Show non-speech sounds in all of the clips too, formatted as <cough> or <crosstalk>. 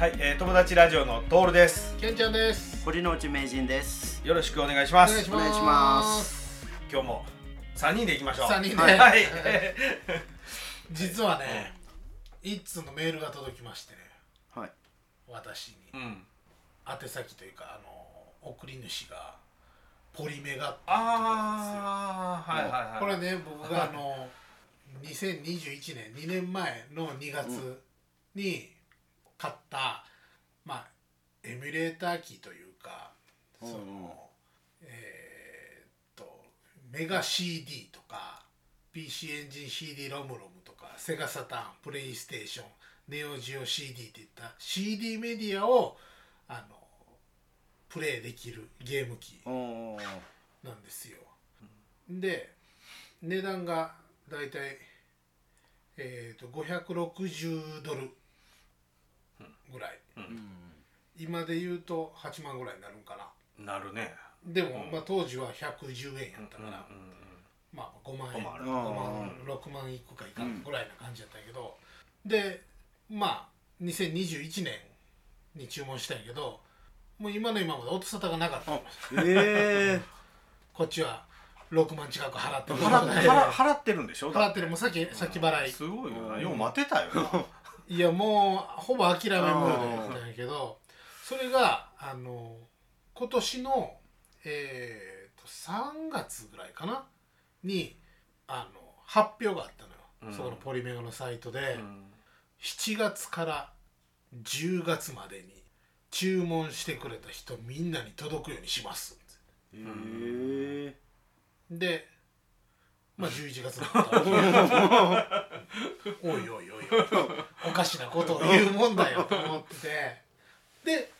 はい、えー、友達ラジオのトールです。けんちゃんです。堀之内名人です。よろしくお願いします。お願いします。今日も三人で行きましょう。三人で。はい、<laughs> 実はね一通のメールが届きましてね。はい。私に。うん。宛先というかあの送り主がポリメガってああはいはいはい。これね僕があの <laughs> 2021年2年前の2月に買った、まあエミュレーター機というかその、えーっとメガ CD とか PC エンジン CD ロムロムとかセガサターンプレイステーションネオジオ CD っていった CD メディアをあのプレイできるゲーム機なんですよ。で値段がだいたいえー、と560ドルぐらい、今で言うと8万ぐらいになるんかな。なるね。でも、まあ、当時は110円やったから、うんうんまあ5万円5万ある。5万6万いくかいかんぐらいな感じやったんやけど、でまあ2021年に注文したんやけどもう今の今まで音沙汰がなかった。のええ。<laughs> こっちは6万近く払ってる払払払ってるんでしょ？払ってる。もう先先払い。すごいよな。うん。よう待てたよな <laughs> いやもうほぼ諦めムードやったんやけどそれがあの今年のえー、と3月ぐらいかな？にあの発表があったのよ、うん。そこのポリメガのサイトで、うん。7月から10月までに注文してくれた人みんなに届くようにしますえでまあ11月だった <laughs> おいおいおいおいおかしなことを言うもんだよと思ってて。で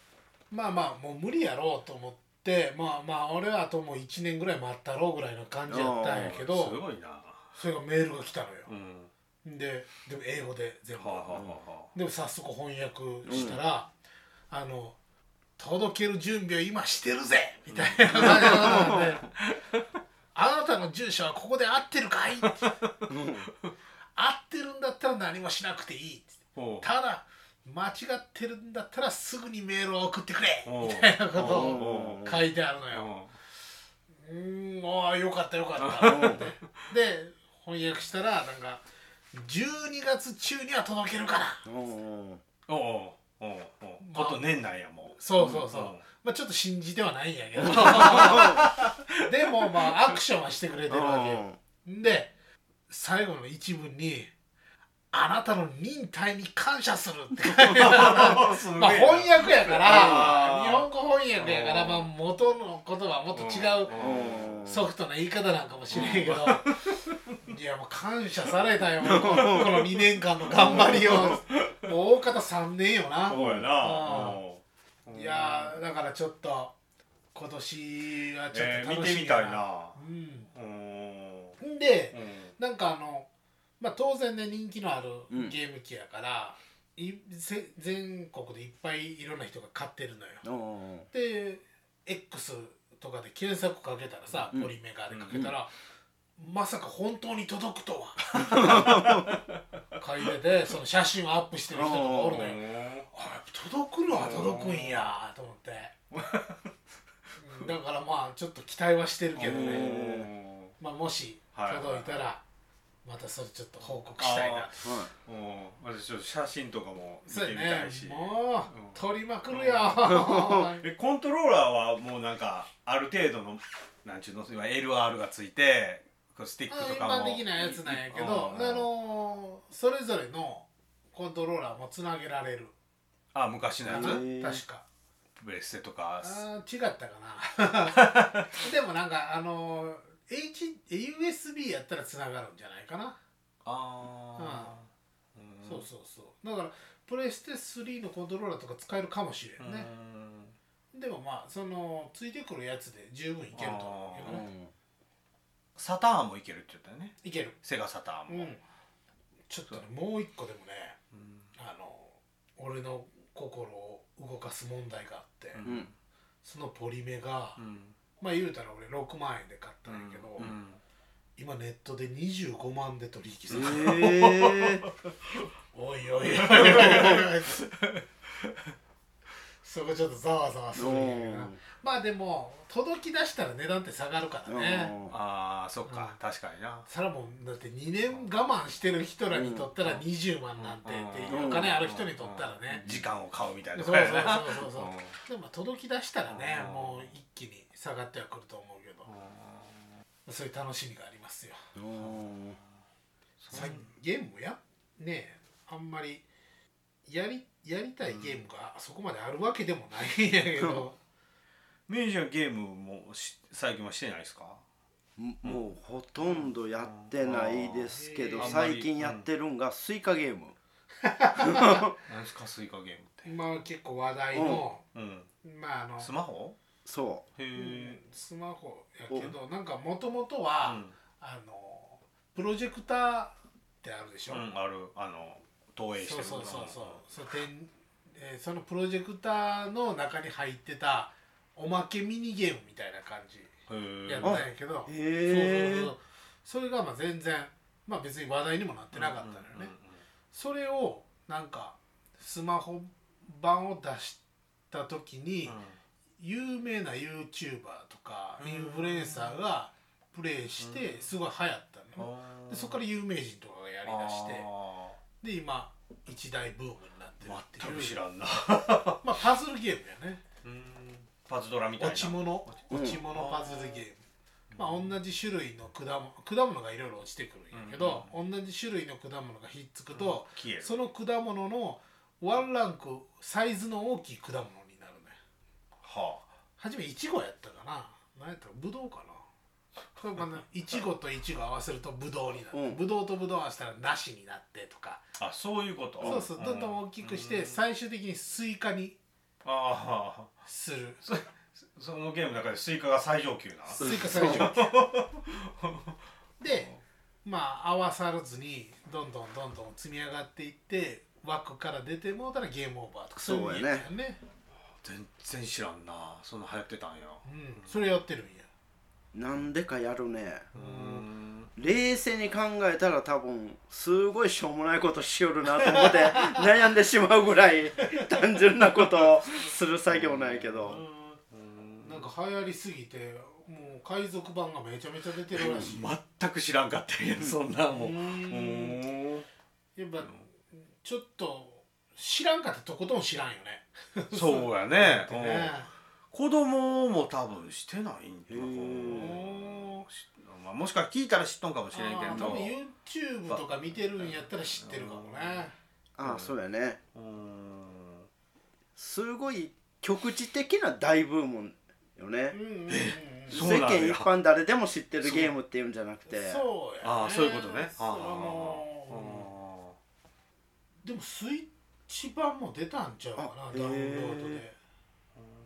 まあまあもう無理やろうと思ってまあまあ俺はあともう1年ぐらい待ったろうぐらいの感じやったんやけすどごいな。それがメールが来たのよ。うん。ででも英語で全部。はあはあはでも早速翻訳したら、あの届ける準備を今してるぜみたいな感じでの住所はここで合ってるかい？合ってるんだったら何もしなくていいただ間違ってるんだったらすぐにメールを送ってくれ。みたいなことを書いてあるのよ。う。ん。ああよかったよかった。ってで翻訳したらなんか12月中には届けるから。ー、おおう。おう。おう。こと年内やもう。そう。そう。そう、う。んまあちょっと信じてはないんやけど。<laughs> でもまあアクションはしてくれてるわけよ。で最後の一文に「あなたの忍耐に感謝する」って書いてある。<laughs> まあ翻訳やから日本語翻訳やからまあ元の言葉はもっと違うソフトな言い方なんかもしれんけど。いやもう感謝されたよ <laughs> このこの2年間の頑張りを。もう大方3年よな。そうやなだからちょっと今年はちょえーっと楽しみ見てみたいな。うん。うん。でうん。なんかあのまあ当然ね人気のあるうん。ゲーム機やから、いせ全国でいっぱいいろんな人が買ってるのよ。で X とかで検索かけたらさ、うん。ポリメガでかけたら、まさか本当に届くとは <laughs> 書いてて <laughs> その写真をアップしてる人とかおるのよ。あ届くの？は届くんやと思って。うん。だからまあちょっと期待はしてるけどね、まあ、もしはい届いたらまたそれちょっと報告したいな。はい。うん。私ちょっと写真とかも見てみたいし。もううん撮りまくるよ。<laughs> えコントローラーはもうなんかある程度のなんちゅうの？今 LR がついてスティックと一かも。般的なやつなんやけど、うん。あのーそれぞれのコントローラーもつなげられる。あ昔のやつ？確か。ブレステとか。あー違ったかな。<laughs> でもなんかあのー H USB やったらつながるんじゃないかな、あー。そうそうそう。だからプレステ3のコントローラーとか使えるかもしれんね、でもまあそのついてくるやつで十分いけると思うけどねサターンもいけるって言ったよね。いける。セガサターンも、うん。ちょっとねもう一個でもねあの俺の心を動かす問題があって、うん。うんそのポリメが、うん。まあ言うたら俺6万円で買ったんやけど、うん。今ネットで25万で取引さえれてる、え <laughs> おいおいおいおいおいそこちょっとざわざわするんやけどなまあでも届き出したら値段って下がるからね。ああそっか、うん確かにな。それはもうだって2年我慢してる人らにとったら20万なんてっていうお金ある人にとったらね。時間を買うみたいな。そうそうそうそうそう。でもまあ届き出したらねうん。もう一気に下がってはくると思うけど。そういう楽しみがありますよ。ゲームもやねあんまりやりやりたいゲームがそこまであるわけでもないんやけど。明治はゲームもし最近はしてないですか？ももうほとんどやってないですけどうん。最近やってるんがスイカゲーム。<laughs> 何ですかスイカゲームって？まあ結構話題のうん。まああのスマホ？そへうんえスマホやけどなんかもともとはあのプロジェクターってあるでしょ？うんある。あの投影してるそうそうそうそう。そう点えーそのプロジェクターの中に入ってたおまけミニゲームみたいな感じやったんやけど、うへえそうそう。そうそれがまあ全然まあ別に話題にもなってなかったのよね、それをなんかスマホ版を出した時に有名な YouTuber とかうん。インフルエンサーがプレイしてすごい流行ったのよ。でそこから有名人とかがやりだしてで今一大ブームになってるって全く知いうらんな。<laughs> まあパズルゲームやね。パズドラみたいな。落ち物。うん。落ち物パズルゲーム。まあ同じ種類の果物果物がいろいろ落ちてくるんやけど同じ種類の果物がひっつくと消える。その果物のワンランクサイズの大きい果物になるねは初めいちごやったかな。何やったかぶどうかなこれまあいちごといちご合わせるとぶどうになってうん。ぶどうとぶどう合わせたら梨になってとか。ああそういうこと？そうそう。どん。どん大きくして最終的にスイカにああする。そそのゲームの中でスイカが最上級な？スイカ最上級。<laughs> でまあ合わさらずにどんどんどんどん積み上がっていって枠から出てもうたらゲームオーバーとか。そういうゲームやね。全然知らんな。そんな流行ってたんや。うん。それやってるんやなんでかやるね。うん。冷静に考えたら多分すごいしょうもないことしよるなと思って <laughs> 悩んでしまうぐらい <laughs> 単純なことをする作業なんやけど。なんか流行りすぎてもう海賊版がめちゃめちゃ出てるらしい。全く知らんかったんやそんなも。うやっぱちょっと知らんかったらとことん知らんよね。そうやね。<laughs> ね。うん子供も多分してないんだへー。おーまあ、もしか聞いたら知っとんかもしれんけど。多分 YouTube とか見てるんやったら知ってるかもね。ああそうやね。うん。すごい局地的な大ブームよね。うんうんうんうん。世間一般誰でも知ってるゲームっていうんじゃなくて。そうやね。ああそういうことね。でもスイッチ版も出たんちゃうかなあダウンロードへで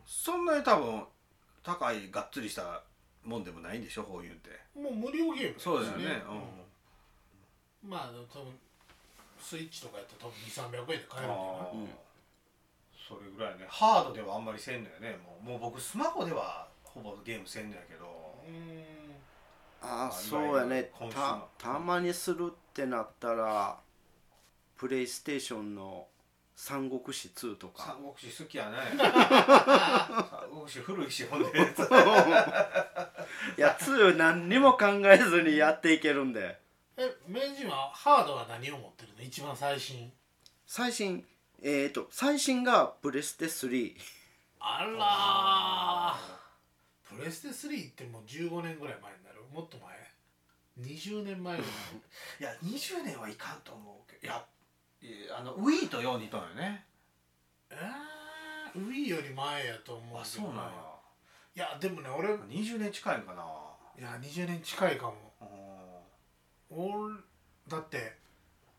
そんなに多分高いがっつりしたもんでもないんでしょこういうんって。もう無料ゲームそうですよね、うん。まあ多分スイッチとかやったら多分2300円で買えるんだよあー。うんそれぐらいね。ハードではあんまりせんのよね。もうもう僕スマホではほぼゲームせんのやけど。あああそうやね。たーたまにするってなったらプレイステーションの「三国志2」とか。三国志好きやね。<laughs> 三国志古いしほんで。<laughs> いや2何にも考えずにやっていけるんで。え名人はハードは何を持ってるの？一番最新。最新えっ、ー、と最新がプレステ3あらー。プレステ3ってもう15年ぐらい前になる？もっと前？20年前ぐらい。<laughs> いや20年はいかんと思うけど。いやいやあの Wii と4にとんよね。えー、Wii より前やと思うあそうなんや。いやでもね俺い20年近いのかな。や20年近いかも。だって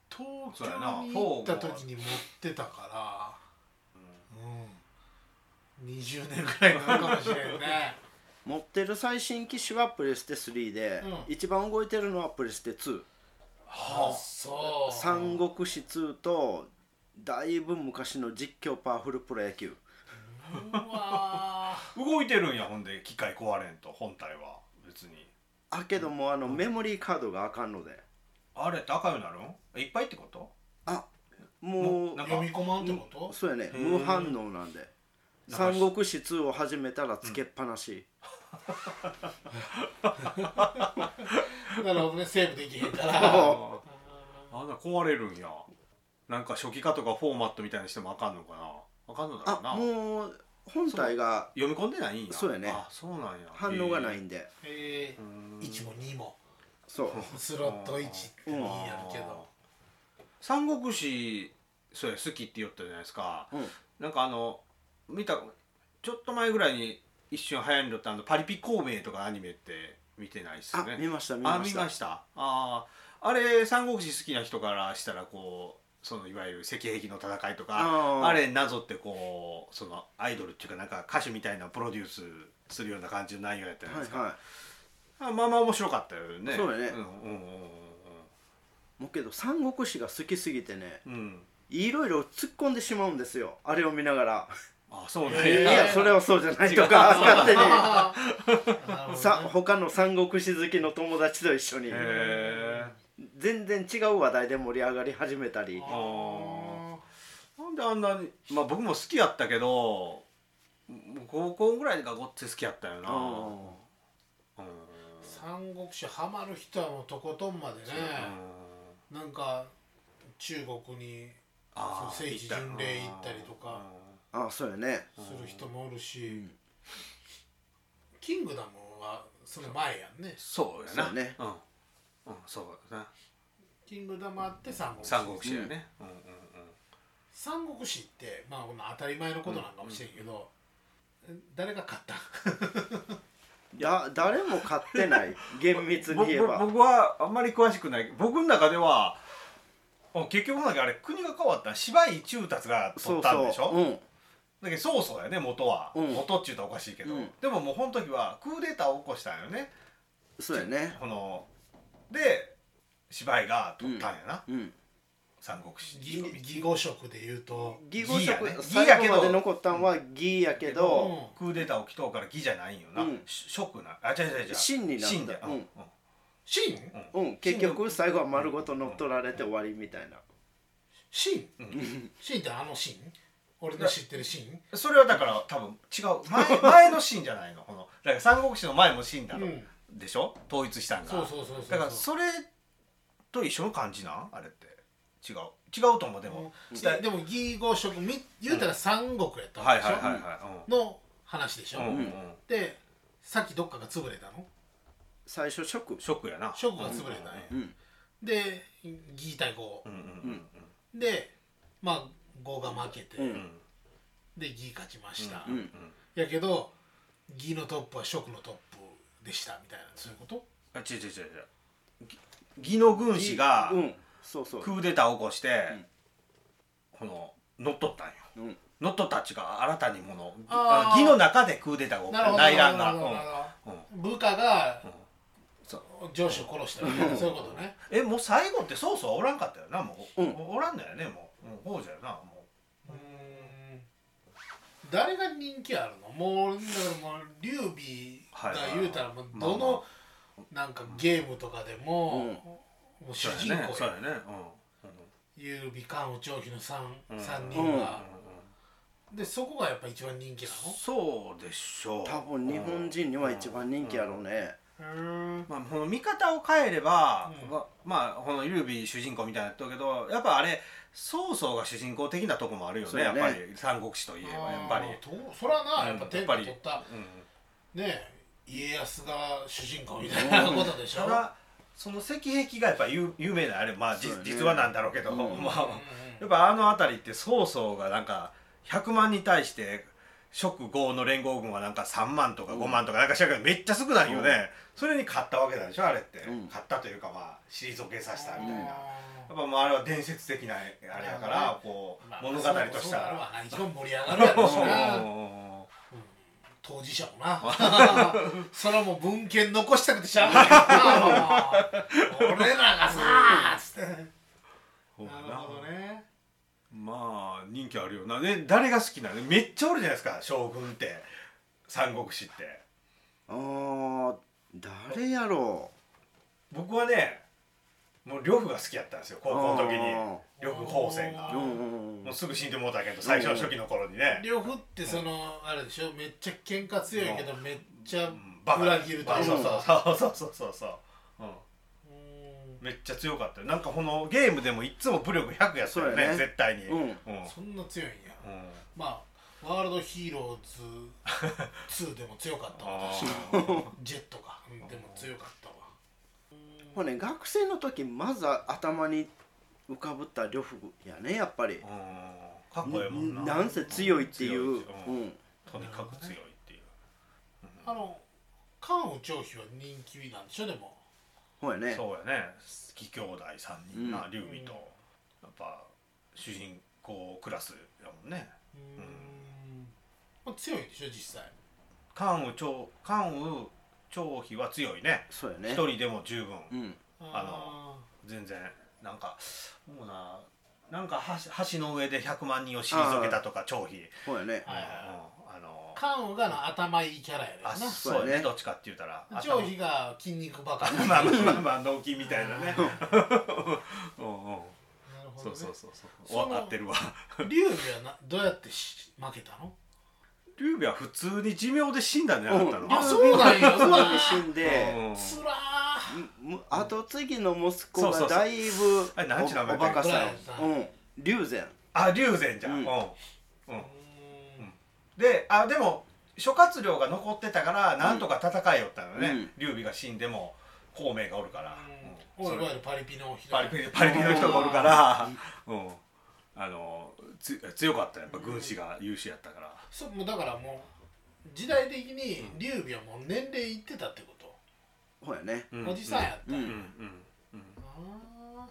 東京に行った時に持ってたから。うん。20年ぐらいになるかもしれんね。<laughs> 持ってる最新機種はプレステ3で、うん。一番動いてるのはプレステ2あ。そう三国志2とだいぶ昔の実況パワフルプロ野球。うわ動いてるんやほんで機械壊れんと本体は。別に。あけどもあのメモリーカードがあかんので。あれって赤ようになるん？いっぱいってこと？あもうもうなんみ込まんってこと？そうやね。無反応なんで。三国志2を始めたらつけっぱなし、<laughs> なるほどねセーブできへんから。そあんな壊れるんや。なんか初期化とかフォーマットみたいにしてもあかんのかな。あかんのだろうな。あもう本体が読み込んでないんや。そうやね。あそうなんや。反応がないんで。えうー。んー、1も2も。そう。<laughs> スロット1って2やるけど。三国志それ好きって言ったじゃないですか。うん。なんかあの見たちょっと前ぐらいに一瞬流行りに乗ったあのパリピ孔明とかアニメって見てないっすよね。あ見ました見あました。見ました。あああれ三国志好きな人からしたらこうそのいわゆる石壁の戦いとかあー。あれなぞってこうそのアイドルっていうかなんか歌手みたいなプロデュースするような感じの内容やったじゃないですか、はいはい。あまあまあ面白かったよね。そうやね。うんうんもうけど三国志が好きすぎてねうんうんうん。いろいろ突っ込んでしまうんですよ。あれを見ながらあそうなんいえーややそれはそうじゃないとか勝手に。<laughs> さ他の三国志好きの友達と一緒に。全然違う話題で盛り上がり始めたり。あなんであんなにまあ僕も好きやったけど高校ぐらいがごっつい好きやったよな。うん。三国志ハマる人はもうとことんまでね。なんか中国にあーそう聖地巡礼行ったりとかあそうやね。する人もおるし、キングダムはその前やんね。そうやな。そうね。うん、うん、そうだな。キングダムあって三国志。三国志やね。うん。うん三国志ってまあこの当たり前のことなんかもしれんけど、誰が勝った？<laughs> いや誰も買ってない。厳密うんに言えば。僕僕はあんまり詳しくない。僕の中ではあ結局なんかあれ国が変わった。芝居中達が取ったんでしょ？そうそう。うんだけどそうそうやね元は、うん。元っちゅうとおかしいけど、うん。でももうこの時はクーデターを起こしたんよね。そうやね。こので芝居が取ったんやな、うん。三国志義義語色で言うと義語色義やね。最後まで残ったんは義やけどクーデター起きとうから義じゃないんよ。な、うん。シショックなあ違う違う違う。真にな真でうんったうん。秦うん。結局最後は丸ごと乗っ取られて終わりみたいな。秦うん。秦ってあの秦俺の知ってる秦それはだから多分違う。前 <laughs> 前の真じゃないの。このだから三国志の前も真だろ、うん。でしょ？統一したんが。そうそうそうそうだからそれと一緒の感じな？んあれって。違う。違うと思うでも、ででも義語色み言うたら三国やったわはいけでしょ、はいはいはいの話でしょ、うん、うん。うんでさっきどっかが潰れたの？最初ショックショックやな。諸国が潰れたんや、うん。で義対呉うんうんうん。でまあ呉が負けて、で義勝ちました、うんやけど義のトップは蜀のトップでしたみたいな。そういうこと？あ違う違う違う違う。ぎ義の軍師がうん。そうそう。クーデターを起こして、この乗っ取ったんよ。うん。乗っ取ったっちゅうか新たにもの義の中でクーデターが内乱が。部下がうん。そう上司を殺したみたいな。そういうことね。えもう最後ってそうそうおらんかったよなもう、おらんだよねもう、うん、ほうじゃよなもう。誰が人気あるの？もうだからもう劉備が言うたらもうまあどのなんかゲームとかでも,、うん。もうう主人公や。そうやね。劉備関羽張飛の 3, うん。三うん人が、うん。でそこがやっぱ一番人気なそうでしょう。多分日本人には一番人気やろうね。のまあ、この見方を変えれば、うん。ままあこの劉備主人公みたいになったけどやっぱあれ曹操が主人公的なとこもあるよねね。やっぱり三国志といえばやっぱり、とそらなやっぱうん天下取った、うん。ね家康が主人公みたいなことでしょ、ただその石壁がやっぱ有有名なあれまあ、ね。実はなんだろうけど、うん。まあ。やっぱあの辺りって曹操がなんか100万に対して蜀呉の連合軍はなんか3万とか5万とかなんかしらけどめっちゃ少ないよね、それに勝ったわけなんでしょあれって、うん。勝ったというかまあ退けさせたみたいな。やあっぱもうあれは伝説的なあれやから、こうーまあ物語としたら。一番盛り上がるやろ。うしな当事者もなそれはもう文献残したくてしゃあないけどな俺らがさつってなるほどねまあ人気あるよな。ね誰が好きなの？めっちゃおるじゃないですか。将軍って。三国志って。あー誰やろ僕はねもう呂布が好きやったんですよ。う高校の時に。あ呂布宝泉が。もうすぐ死んでもうたけど最初の初期の頃にね。両夫ってそのあれでしょ？めっちゃ喧嘩強いけどめっちゃ裏切るというそうそうかそうそうそうそうめっちゃ強かったよ。なんかこのゲームでもいつも武力100やったよねそうやね。絶対に。うん。うん。そんな強いんや。うん。まあワールドヒーローズ2でも強かったわ。ジェットかうんでも強かったわ。ほらね学生の時まず頭に浮かぶった呂布やねやっぱり。うん。かっこええもんな。なんせ強いっていう。ううん。んとにかく強いっていう。あの関羽張飛は人気なんでしょでもほやね。そうやね。義兄弟3人なうん。劉備と。やっぱ主人公クラスやもんね。うん。まあ強いんでしょ実際。関羽張関羽張飛は強いね。そうやね。一人でも十分。うん。あ全然なんかもうななんか橋橋の上で100万人を退けたとか張飛ほやね。はいはいうん。あのー関羽がな頭いいキャラやねんな。あそうやね。どっちかって言ったら。張飛が筋肉バカまあまあまあまあ納金みたいなねうんうんなるほど、ね、そうそうそうそうそのわかってるわ劉備はなどうやってし負けたの劉備は普通に寿命で死んだんじゃなかったのあそうなんやすぐに死んでうんつら後継ぎの息子がだいぶおおバカさんんうん龍禅あ龍禅じゃん、ううんんううんであでも諸葛亮が残ってたからなんとか戦いよったのね、うん。劉備が死んでも孔明がおるから、うん。おいわゆるパリピの人。パリピパリピの人がおるから、うん、<laughs> あのつ強かったやっぱ軍師が優秀やったから、そうもうだからもう時代的に劉備はもう年齢いってたってこと、ほやね。うん。おじさんやった、うん。うん。うん。うん。あ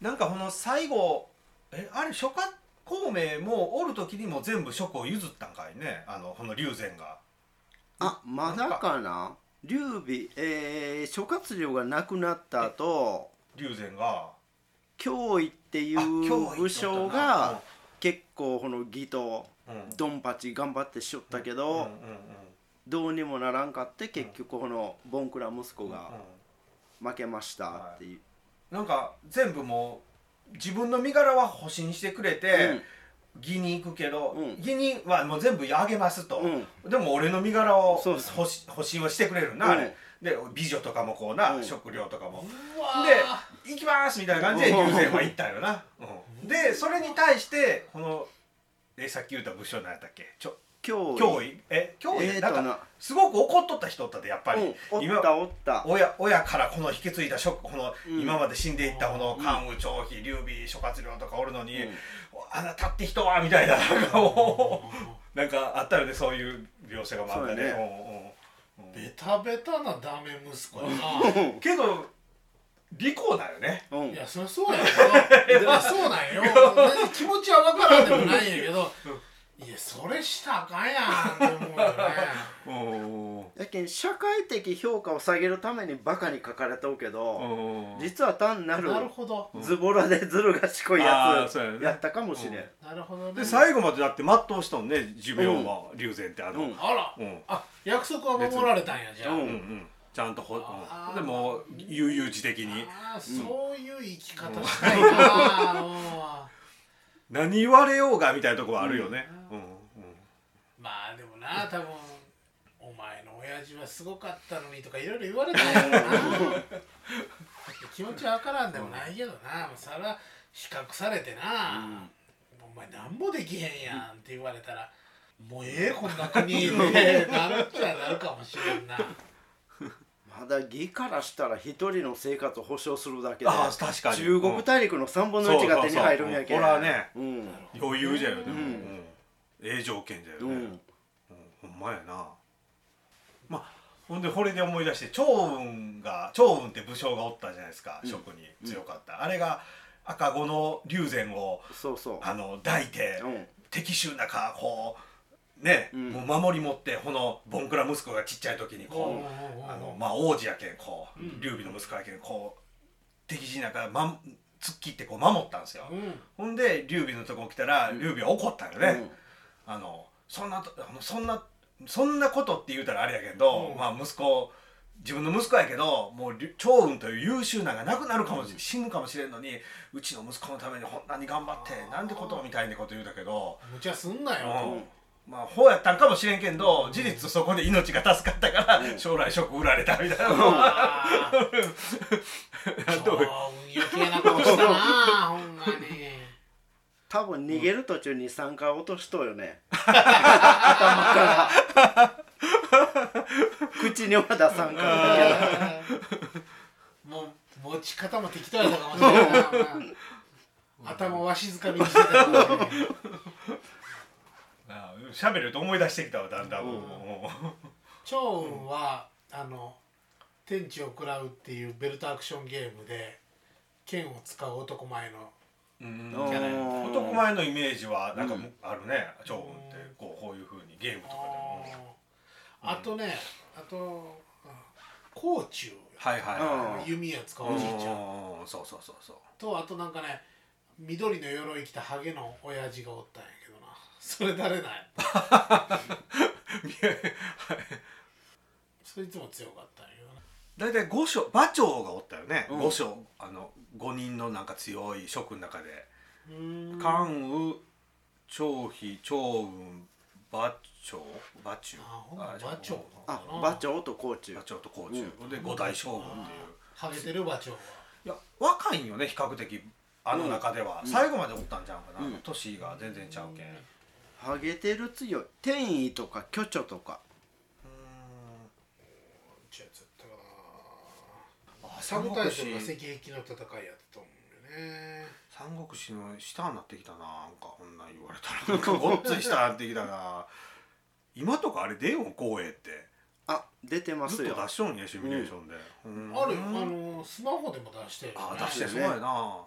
なんかこの最後えあれ諸葛孔明もおる時にも全部職を譲ったん？かいねあのこの龍禅が。あまだかな？劉備えー諸葛亮が亡くなった後龍禅が。脅威っていう武将が結構この義とうん。うんドンパチ頑張ってしよったけうんど、うんうん。どうにもならんかって結局このボンクラ息子がうん負けましたっていう、なんか全部もう自分の身柄は保身してくれて、義に行くけど、うん。義にはもう全部あげますと、うん。でも俺の身柄を保身をしてくれるな、あれ。で美女とかもこうな、うん。食料とかも、で行きますみたいな感じでうん。友禅は行ったよな、うん。でそれに対してこのえさっき言った武将何やったっけ？ちょ脅威。脅威？え脅威、なんかえーとなすごく怒っとった人おったでやっぱり、うん、お今ったおった。親親からこの引き継いだ職この、うん。今まで死んでいったこのうん関羽張飛劉備諸葛亮とかおるのに、うん。あなたって人はみたいななんかもう <laughs> なんかあったよねそういう描写が漫画で、そうやうんうんうん。ベタベタなダメ息子やな。<laughs> けど利口だよね。うん。いやそりゃそうやけどそうなんよ。<laughs> 気持ちは分からんでもないんやけどいやそれしたらあかんやんって思うよね。<laughs> うんやけん社会的評価を下げるためにバカに書かれとうけど、うん実は単なるなるほど。ズボラでずる賢いあやつやったかもしれん、うん。なるほどね。で最後までだって全うしとんね寿命は龍禅ってあの、うん。あら。うん。あ約束は守られたんやじゃあ、うん。うんうん。ちゃんとほ、ん、でも悠々自適に。そういう生き方したいな、う。ん <laughs> 何言われようがみたいなとこはあるよね、うんな多分お前の親父はすごかったのにとかいろいろ言われた <laughs> ん。やろな気持ちわからんでもないけどな、それは比較されてな、お前なんもできへんやんって言われたらもうええこんな国で <laughs> なるっちゃなるかもしれんな。まだ義からしたら一人の生活を保障するだけであー確かに。中国大陸の3分の1が手に入るんやけん。そうそうそう。これはね。うん。余裕じゃよでも、うん。うん。ええ条件じゃよね、うまやな。まあほんでこれで思い出して趙雲が趙雲って武将がおったじゃないですかうん。職に強かった、あれが赤子の龍禅をそうそう。あの抱いて、うん。敵襲なかこうね、うん。もう守り持ってこのボンクラ息子がちっちゃい時にこう、あのまあ王子やけんこう、うん。劉備の息子やけんこう敵陣なんか、ま、突っ切ってこう守ったんですよ、うん。ほんで劉備のとこ来たらうん。劉備は怒ったよね、あのそんなとあのそんなそんなことって言うたらあれやけど、うん。まあ息子自分の息子やけどもうり長雲という優秀なのがなくなるかもし死ぬかもしれんのにうちの息子のためにこんなに頑張ってなんでことみたいなこと言うたけど、無茶すんなよ。うん。まあほうやったんかもしれんけど事実そこで命が助かったから将来職売られたみたいな、あー。どうそう余計なことしたなほんまに多分逃げる途中に3回落としとうよね。頭から。口には出さんからもう持ち方も適当やったかもしれないな頭わしづかみにしてたから。ねああ喋ると思い出してきたわだん。だん。もう、長雲はあの天地を食らうっていうベルトアクションゲームで剣を使う男前の男前のイメージはなんかもうん。あるね。長雲ってこうこういうふうにゲームとかでも。あとねあとあ甲冑はいはいはい。弓を使うおじいちゃん。うん。そうそうそうそう。とあとなんかね緑の鎧着たハゲの親父がおったんやけどな。それ誰なんや？<laughs> そいつも強かったんや大体五将馬長がおったよね、うん。五将あの5人のなんか強い諸君の中で。関羽張飛長雲馬長。馬中。馬長あ馬長と甲冑馬長と甲冑、で五大将軍っていう。ハゲてる馬長は。いや若いんよね比較的。あの中では、うん。最後までおったんちゃうかな、うん。年が全然ちゃうけん、ハゲてる強い。天意とか巨著とかちょっとやったかなあサブ三国志が石壁の戦いやったと思うよね三国志の下になってきたななんかこんなん言われたら。なんか <laughs> ごっつい下になってきたな。今とかあれデーモン光栄って。あ出てますよ。ずっと出しとんやシミュレーションで、うん。あるあのスマホでも出してるよね。あ出してそうやな。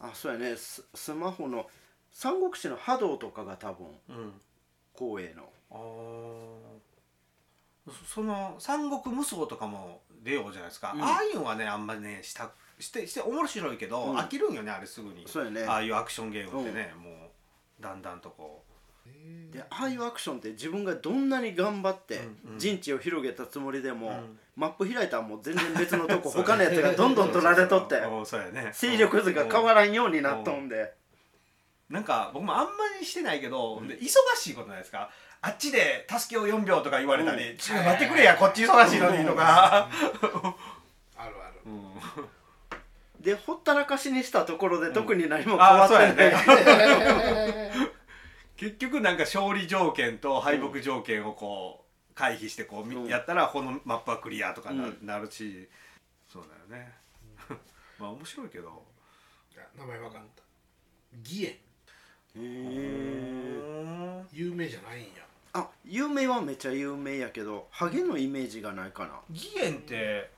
あそうやね。ススマホの三国志の波動とかが多分うん。光栄の。あー。そその三国無双とかも出ようじゃないですか、うん。ああいうのはねあんまりねしたしてして面白いけど、うん。飽きるんよねあれすぐに。そうやね。ああいうアクションゲームってね、もうだんだんとこでああいうアクションって自分がどんなに頑張って陣地を広げたつもりでも、うん。マップ開いたらもう全然別のとこ <laughs> 他のやつがどんどん取られとって <laughs> 勢力図が変わらんようになっとんで。なんか僕もあんまりしてないけど、で忙しいことないですか？あっちで助けを4秒とか言われたり、うん。待ってくれやこっち忙しいのにとか、あるある。うんでほったらかしにしたところで特に何も変わあってない、ね。<laughs> 結局なんか勝利条件と敗北条件をこう回避してこうみ、うん。やったらこのマップはクリアとかな,、うんなるし。そうだよね。<laughs> まあ面白いけど。名前わかんた義援。へー。有名じゃないんやあ有名はめっちゃ有名やけどハゲのイメージがないかな。義援って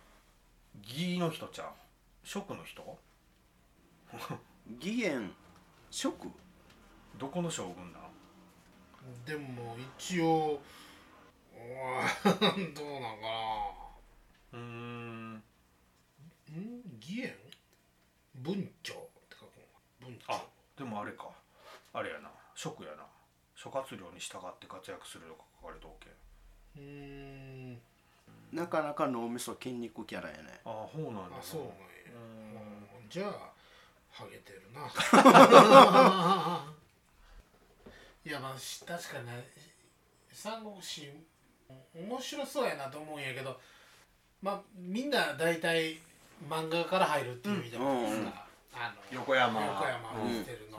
義の人ちゃう？職の人？<laughs> 義援職？どこの将軍だでも一応うわ <laughs> どうなんかうーん。なうん？義援文鳥って書くの？文鳥あでもあれか。あれやな。職やな諸葛亮に従って活躍するとか書かれとおけ。うー。んなかなか脳みそ筋肉キャラやね。ああそうなんだ。あそうなんや。うん。じゃあハゲてるな。<laughs> いやまあし確かにね三国志面白そうやなと思うんやけどまあみんな大体漫画から入るっていう意味じゃないですか、あの横山。横山うん見てるの、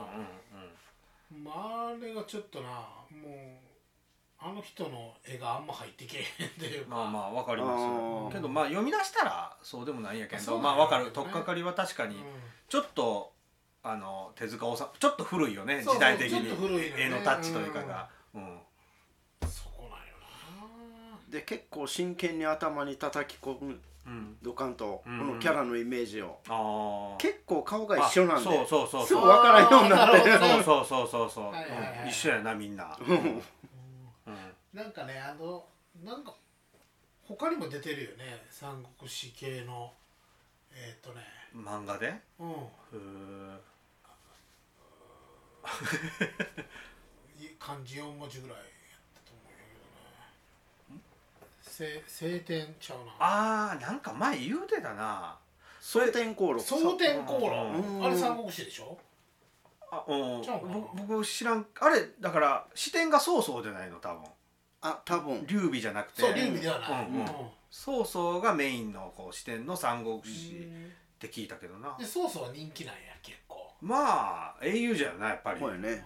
まあ、あれがちょっとなもうあの人の絵があんま入ってけえへんっていうか。まあまあわかりますけどまあ読み出したらそうでもないんやけどまあわかる。取っかかりは確かにうちょっとあの手塚治虫ちょっと古いよね時代的に。のね。絵のタッチというかが。うん。ん。そこなんよで結構真剣に頭に叩き込むうんドカンとこうんのキャラのイメージを、ああ結構顔が一緒なんでそうそうそうすぐそう分からんようになってそうそうそうそう一緒やなみんな。ななんかねあのなんか他にも出てるよね。三国志系の。えっ、とね。漫画で？へうん。漢字4文字ぐらいやったと思うんやけどねせ晴天ちゃうな。あーなんか前言うてたな。蒼天航路蒼天航路。うん。あれ三国志でしょ？あうん。ちゃう僕知らん。あれだから視点が曹操じゃないの多分。あ多分。劉備じゃなくて。そう劉備ではない。うんうん。曹操がメインのこう視点の三国志うん。って聞いたけどな。で曹操は人気なんや結構。まあ英雄じゃないやっぱり。そうやね。うん。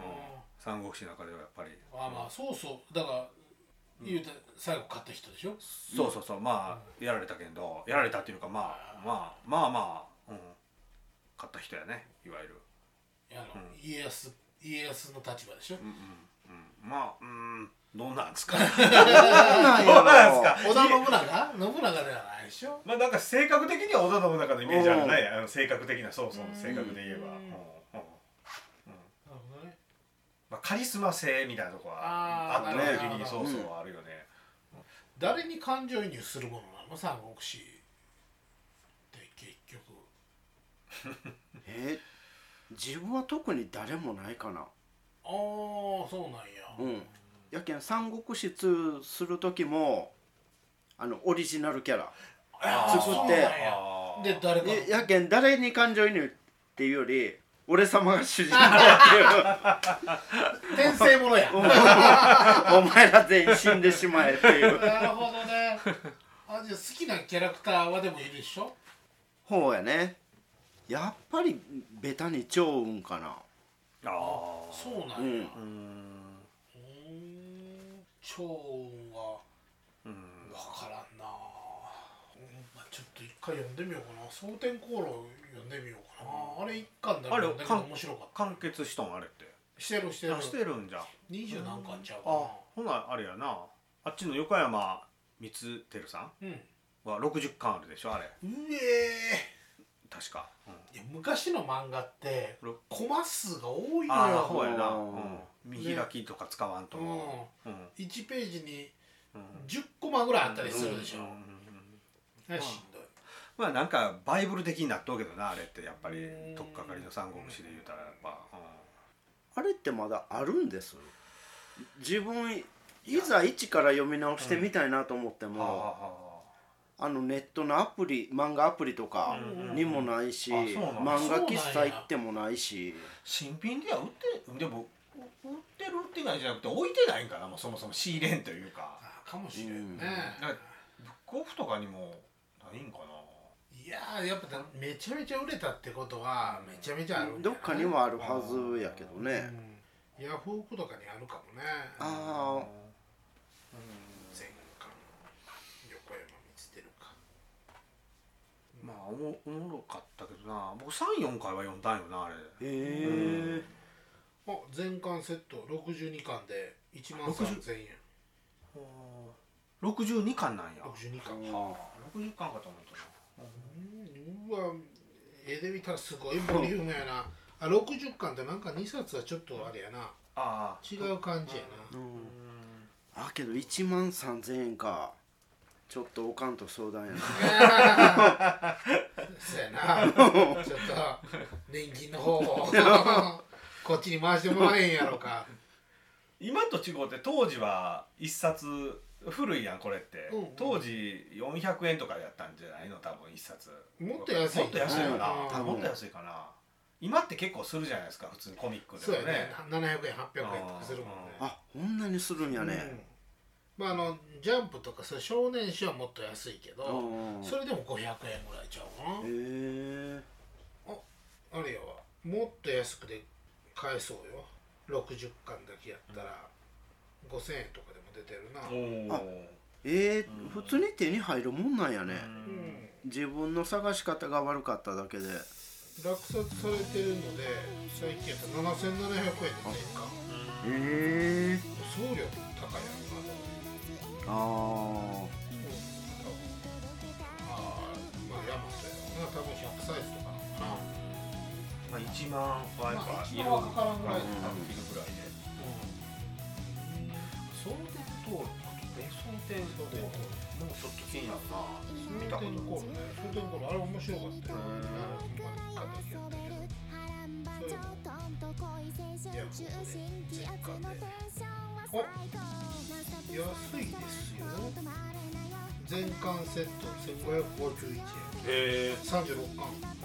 三国志の中ではやっぱり。あまあ曹操だから言うて最後勝った人でしょ？そうそうそう。まあやられたけどやられたっていうかまあまあまあまあ、うん、勝った人やねいわゆる。あの家康家康の立場でしょ？うんうんうん。まあうんどうなんですか？な <laughs> んどうなんですか？織田信長？信長ではないでしょ？まあなんか性格的には織田信長のイメージあるねあの性格的なそうそう性格で言えば、まあ、カリスマ性みたいなとこはあー圧倒的なるほど。にそうそうある誰に感情移入するものなの？三国志。って結局。<laughs> え自分は特に誰もないかな。ああそうなんや。うん。やけん三国志2する時もあのオリジナルキャラ。作って。で誰かやけん誰に感情移入っていうより俺様が主人公っていう。転生ものや。お前ら全員死んでしまえっていう。なるほどね。あじゃあ好きなキャラクターはでもいるでしょ？方やね。やっぱりベタに趙雲かな。あー。そうなんや、うん。超雲はうん。分からん回読んでみようかな。蒼天航路読んでみようかな。あれ一巻だけ面白かっ完結しとんあれって。たしてるしてる。あしてるんじゃ二十何巻ちゃうかあほなあれやな。あっちの横山光輝さんなうん。は60巻あるでしょあれ。うえ確か、うん。いや昔の漫画ってろコマ数が多いのああよそうやな、うん。うん、見開きとか使わんと、うんうん。1ページにうん。10コマぐらいあったりするでしょ、うん。うん。うん。ねしまあなんかバイブル的になっとうけどなあれってやっぱりうん取っかかりの三国志で言うたらやっぱ、あれってまだあるんです？自分いざ一から読み直してみたいなと思ってうんも、あのネットのアプリ漫画アプリとかうんにもないし、あそうなんだ漫画喫茶行ってもないし。新品では売ってでも売ってるってないじゃなくて置いてないんかなもうそもそも仕入れんというか。あかもしれんね、だからブックオフとかにもないんかないやーやっぱだめちゃめちゃ売れたってことはめちゃめちゃあるんじゃないどっかにもあるはずやけどね、うん、ヤフオクとかにあるかもね。あ全巻横山光輝か。まあおもおもろかったけどな。僕34回は読んだんよなあれ。へえあ全巻セット62巻で1万3000円。62巻なんや。62巻。はあ。60巻かと思ったなうんうわ絵で見たらすごいボリュームやな。あ60巻ってなんか2冊はちょっとあれやな。ああ。違う感じやな。うん。あけど1万3000円か。ちょっとおかんと相談やな。<laughs> そうやな。ちょっと年金の方を。<laughs> こっちに回してもらえんやろか。今と違うって当時は一冊古いやんこれって、うんうん。当時400円とかやったんじゃないの？多分一冊。もっと安い。もっと安いかな、うんもっと安いかな。今って結構するじゃないですか普通にコミックそうやでもねね700円800円とかするもんね。あこんなにするんやね、うん。まああのジャンプとかそ少年誌はもっと安いけどうんそれでも500円ぐらいちゃうかな。へえあれやわ。もっと安くで買えそうよ。60巻だけやったら5000円とかでも出てるな。おあえー、普通に手に入るもんなんやね、うん。自分の探し方が悪かっただけで。落札されてるので最近やったら7700円で全巻へえ送料高いやろな。ああまあヤマトやろな。多分100サイズとかなまあ、1万はやっぱまあかからんぐらい多分いるぐらいで送電灯えその点送電灯もうちょっと気になるな見たこと電コールね送電コールあれ面白かったよ安い。ですよ全巻セット1551円へえ36巻